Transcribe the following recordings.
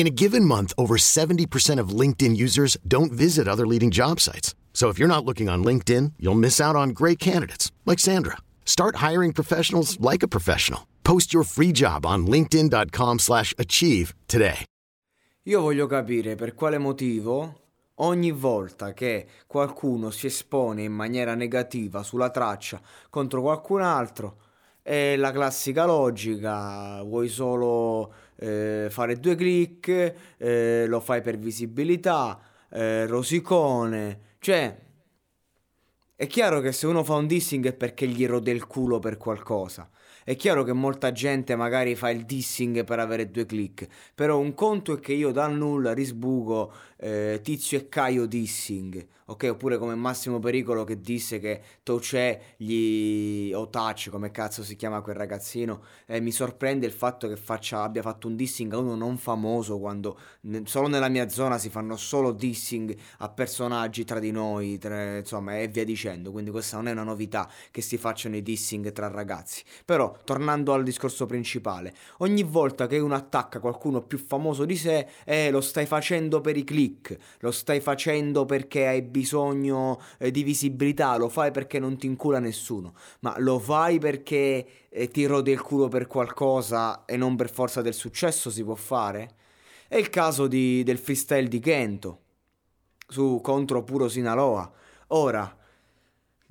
In a given month, over 70% of LinkedIn users don't visit other leading job sites. So if you're not looking on LinkedIn, you'll miss out on great candidates like Sandra. Start hiring professionals like a professional. Post your free job on linkedin.com/achieve today. Io voglio capire per quale motivo ogni volta che qualcuno si espone in maniera negativa sulla traccia contro qualcun altro è la classica logica, vuoi solo eh, fare due click, eh, lo fai per visibilità, eh, rosicone, cioè è chiaro che se uno fa un dissing è perché gli rode il culo per qualcosa. È chiaro che molta gente magari fa il dissing per avere due click, però un conto è che io dal nulla risbuco eh, Tizio e Caio dissing, ok? Oppure come Massimo Pericolo che disse che Touché gli... o Touch, come cazzo si chiama quel ragazzino, e mi sorprende il fatto che faccia, abbia fatto un dissing a uno non famoso quando ne- solo nella mia zona si fanno solo dissing a personaggi tra di noi, tra- insomma, e via dicendo. Quindi questa non è una novità che si facciano i dissing tra ragazzi. Però, tornando al discorso principale, ogni volta che uno attacca qualcuno più famoso di sé, eh, lo stai facendo per i click, lo stai facendo perché hai bisogno eh, di visibilità, lo fai perché non ti incula nessuno, ma lo fai perché eh, ti rode il culo per qualcosa e non per forza del successo si può fare? È il caso di- del freestyle di Kento su contro Puro Sinaloa. Ora,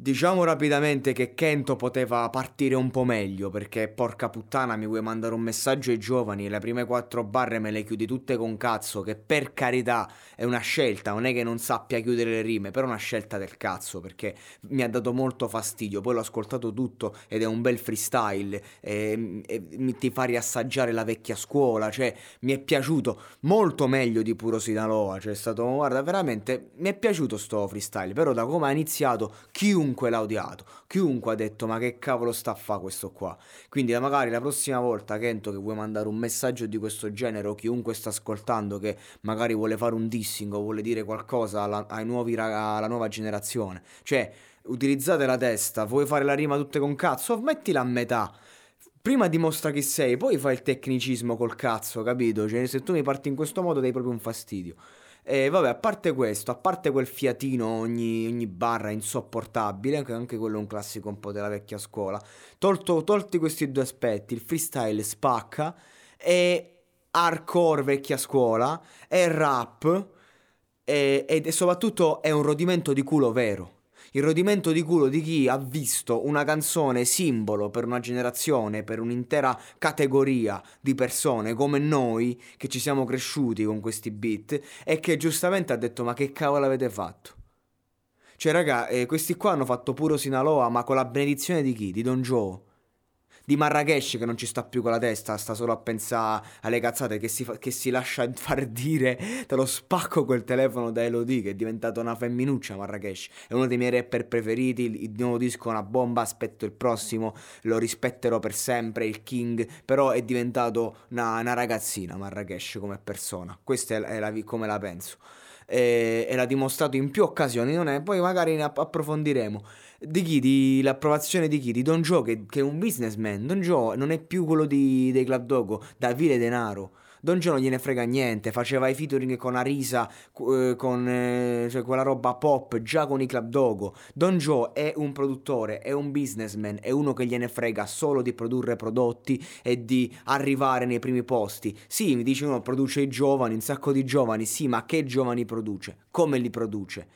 diciamo rapidamente che Kento poteva partire un po' meglio perché porca puttana mi vuoi mandare un messaggio ai giovani? E le prime quattro barre me le chiudi tutte con cazzo che per carità è una scelta, non è che non sappia chiudere le rime, però è una scelta del cazzo perché mi ha dato molto fastidio, poi l'ho ascoltato tutto ed è un bel freestyle e, e mi ti fa riassaggiare la vecchia scuola, cioè mi è piaciuto molto meglio di Puro Sinaloa, cioè è stato, guarda, veramente mi è piaciuto sto freestyle, però da come ha iniziato chiunque l'ha odiato, chiunque ha detto ma che cavolo sta a fa questo qua, quindi magari la prossima volta Kento che vuoi mandare un messaggio di questo genere o chiunque sta ascoltando che magari vuole fare un dissing o vuole dire qualcosa alla, ai nuovi alla nuova generazione, cioè utilizzate la testa, vuoi fare la rima tutte con cazzo, mettila a metà. Prima dimostra chi sei, poi fai il tecnicismo col cazzo, capito? Cioè, se tu mi parti in questo modo dai proprio un fastidio. E vabbè, a parte questo, a parte quel fiatino ogni, ogni barra insopportabile, anche, anche quello è un classico un po' della vecchia scuola, tolto- tolti questi due aspetti, il freestyle spacca, e hardcore vecchia scuola, e rap, e, e soprattutto è un rodimento di culo vero. Il rodimento di culo di chi ha visto una canzone simbolo per una generazione, per un'intera categoria di persone come noi che ci siamo cresciuti con questi beat e che giustamente ha detto ma che cavolo avete fatto? Cioè raga, eh, questi qua hanno fatto puro Sinaloa ma con la benedizione di chi? Di Don Joe? Di Marrakesh che non ci sta più con la testa, sta solo a pensare alle cazzate che si, fa- che si lascia far dire. Te lo spacco quel telefono da Elodie che è diventato una femminuccia Marrakesh. È uno dei miei rapper preferiti. Il, il nuovo disco è una bomba. Aspetto il prossimo, lo rispetterò per sempre. Il King, però è diventato una, una ragazzina Marrakesh come persona. Questa è, è la, come la penso. E, e l'ha dimostrato in più occasioni. Non è, poi magari ne app- approfondiremo. Di chi? Di l'approvazione di chi? Di Don Joe, che, che è un businessman. Don Joe non è più quello di, dei Club Dogo, Davide Denaro. Don Joe non gliene frega niente, faceva i featuring con Arisa, eh, con eh, cioè quella roba pop, già con i Club Dogo. Don Joe è un produttore, è un businessman, è uno che gliene frega solo di produrre prodotti e di arrivare nei primi posti. Sì, mi dice uno produce i giovani, un sacco di giovani, sì, ma che giovani produce? Come li produce?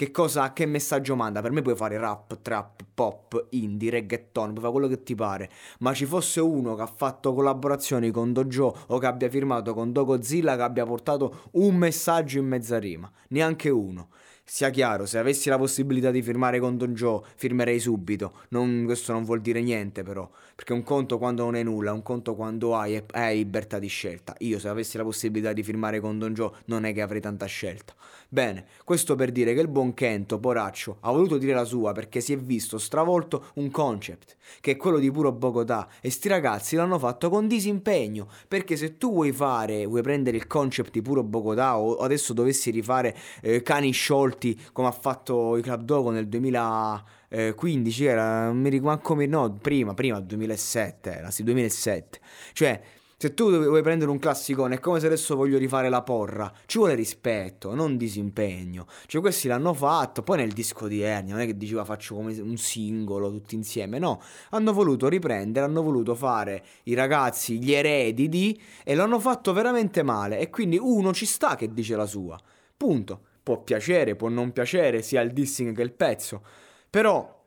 Che cosa, che messaggio manda? Per me puoi fare rap, trap, pop, indie, reggaeton, puoi fare quello che ti pare. Ma ci fosse uno che ha fatto collaborazioni con Dojo o che abbia firmato con Dogozilla che abbia portato un messaggio in mezza rima. Neanche uno. Sia chiaro, se avessi la possibilità di firmare con Don Joe, firmerei subito. Non, questo non vuol dire niente, però. Perché un conto quando non è nulla, un conto quando hai, hai libertà di scelta. Io, se avessi la possibilità di firmare con Don Joe, non è che avrei tanta scelta. Bene, questo per dire che il buon Kento, poraccio, ha voluto dire la sua perché si è visto stravolto un concept, che è quello di puro Bogotà. E sti ragazzi l'hanno fatto con disimpegno. Perché se tu vuoi fare, vuoi prendere il concept di puro Bogotà, o adesso dovessi rifare eh, cani sciolti tutti come ha fatto i Club Dogo nel 2015 era non mi ricordo come no prima prima 2007 era sì 2007 cioè se tu vuoi prendere un classicone è come se adesso voglio rifare la porra. Ci vuole rispetto non disimpegno. Cioè questi l'hanno fatto poi nel disco di Ernia non è che diceva faccio come un singolo tutti insieme no. Hanno voluto riprendere hanno voluto fare i ragazzi gli eredi di e l'hanno fatto veramente male. E quindi uno ci sta che dice la sua. Punto può piacere, può non piacere, sia il dissing che il pezzo. Però,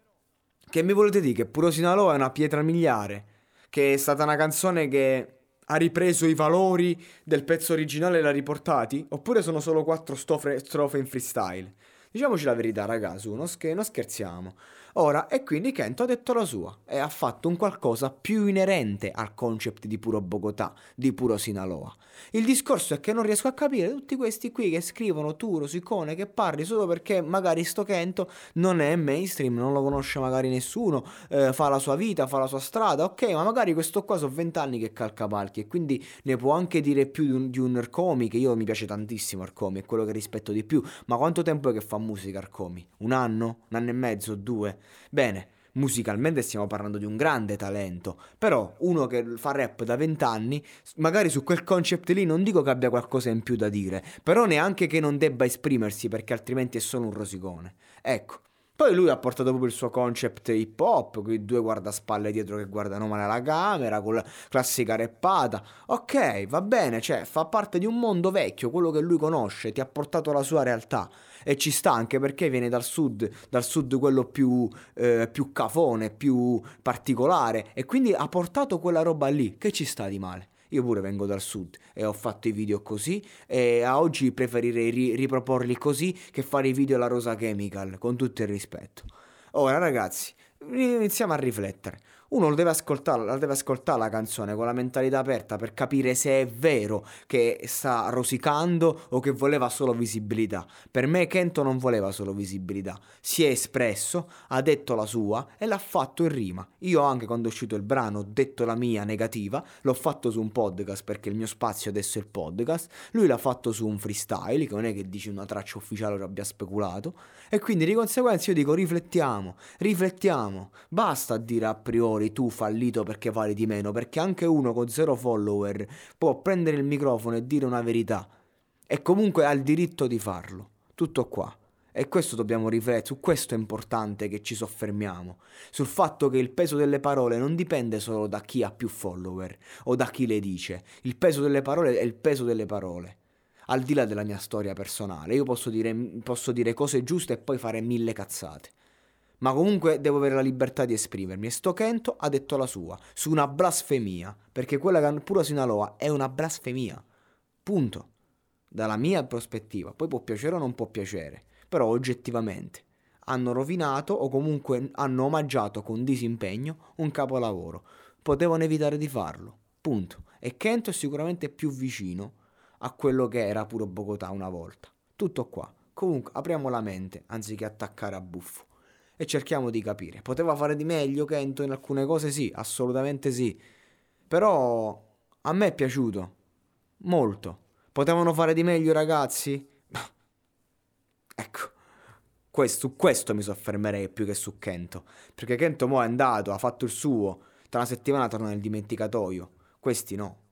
che mi volete dire che Puro Sinaloa è una pietra miliare? Che è stata una canzone che ha ripreso i valori del pezzo originale e l'ha riportati? Oppure sono solo quattro strofe, strofe in freestyle? Diciamoci la verità, ragazzi, non, sch- non scherziamo. Ora, e quindi Kento ha detto la sua e ha fatto un qualcosa più inerente al concept di puro Bogotà, di puro Sinaloa. Il discorso è che non riesco a capire tutti questi qui che scrivono tu, Rosicone, che parli solo perché magari sto Kento non è mainstream, non lo conosce magari nessuno, eh, fa la sua vita, fa la sua strada, ok, ma magari questo qua sono vent'anni che calca palchi e quindi ne può anche dire più di un, di un Arcomi, che io mi piace tantissimo Arcomi, è quello che rispetto di più, ma quanto tempo è che fa musica Arcomi? Un anno? Un anno e mezzo? Due? Bene, musicalmente stiamo parlando di un grande talento, però uno che fa rap da vent'anni, magari su quel concept lì non dico che abbia qualcosa in più da dire, però neanche che non debba esprimersi perché altrimenti è solo un rosicone. Ecco. Poi lui ha portato proprio il suo concept hip hop, quei due guardaspalle dietro che guardano male la camera, con la classica reppata. Ok, va bene, cioè fa parte di un mondo vecchio, quello che lui conosce, ti ha portato la sua realtà e ci sta anche perché viene dal sud, dal sud quello più, eh, più cafone, più particolare e quindi ha portato quella roba lì, che ci sta di male. Io pure vengo dal sud e ho fatto i video così e a oggi preferirei ri- riproporli così che fare i video alla Rosa Chemical, con tutto il rispetto. Ora ragazzi, iniziamo a riflettere uno lo deve ascoltare, la deve ascoltare la canzone con la mentalità aperta per capire se è vero che sta rosicando o che voleva solo visibilità. Per me Kento non voleva solo visibilità, si è espresso, ha detto la sua e l'ha fatto in rima. Io anche quando è uscito il brano ho detto la mia negativa, l'ho fatto su un podcast perché il mio spazio adesso è il podcast, lui l'ha fatto su un freestyle, che non è che dici una traccia ufficiale che abbia speculato, e quindi di conseguenza io dico riflettiamo, riflettiamo, basta dire a priori fuori tu fallito perché vali di meno, perché anche uno con zero follower può prendere il microfono e dire una verità e comunque ha il diritto di farlo. Tutto qua. E questo dobbiamo riflettere, su questo è importante che ci soffermiamo, sul fatto che il peso delle parole non dipende solo da chi ha più follower o da chi le dice, il peso delle parole è il peso delle parole. Al di là della mia storia personale, io posso dire, posso dire cose giuste e poi fare mille cazzate ma comunque devo avere la libertà di esprimermi. E sto Kento ha detto la sua, su una blasfemia, perché quella che pura Sinaloa è una blasfemia. Punto. Dalla mia prospettiva, poi può piacere o non può piacere, però oggettivamente hanno rovinato o comunque hanno omaggiato con disimpegno un capolavoro. Potevano evitare di farlo. Punto. E Kento è sicuramente più vicino a quello che era puro Bogotà una volta. Tutto qua. Comunque apriamo la mente anziché attaccare a buffo e cerchiamo di capire. Poteva fare di meglio Kento in alcune cose? Sì, assolutamente sì. Però a me è piaciuto. Molto. Potevano fare di meglio ragazzi? ecco. Questo, su questo mi soffermerei più che su Kento. Perché Kento mo è andato, ha fatto il suo. Tra una settimana torna nel dimenticatoio. Questi no.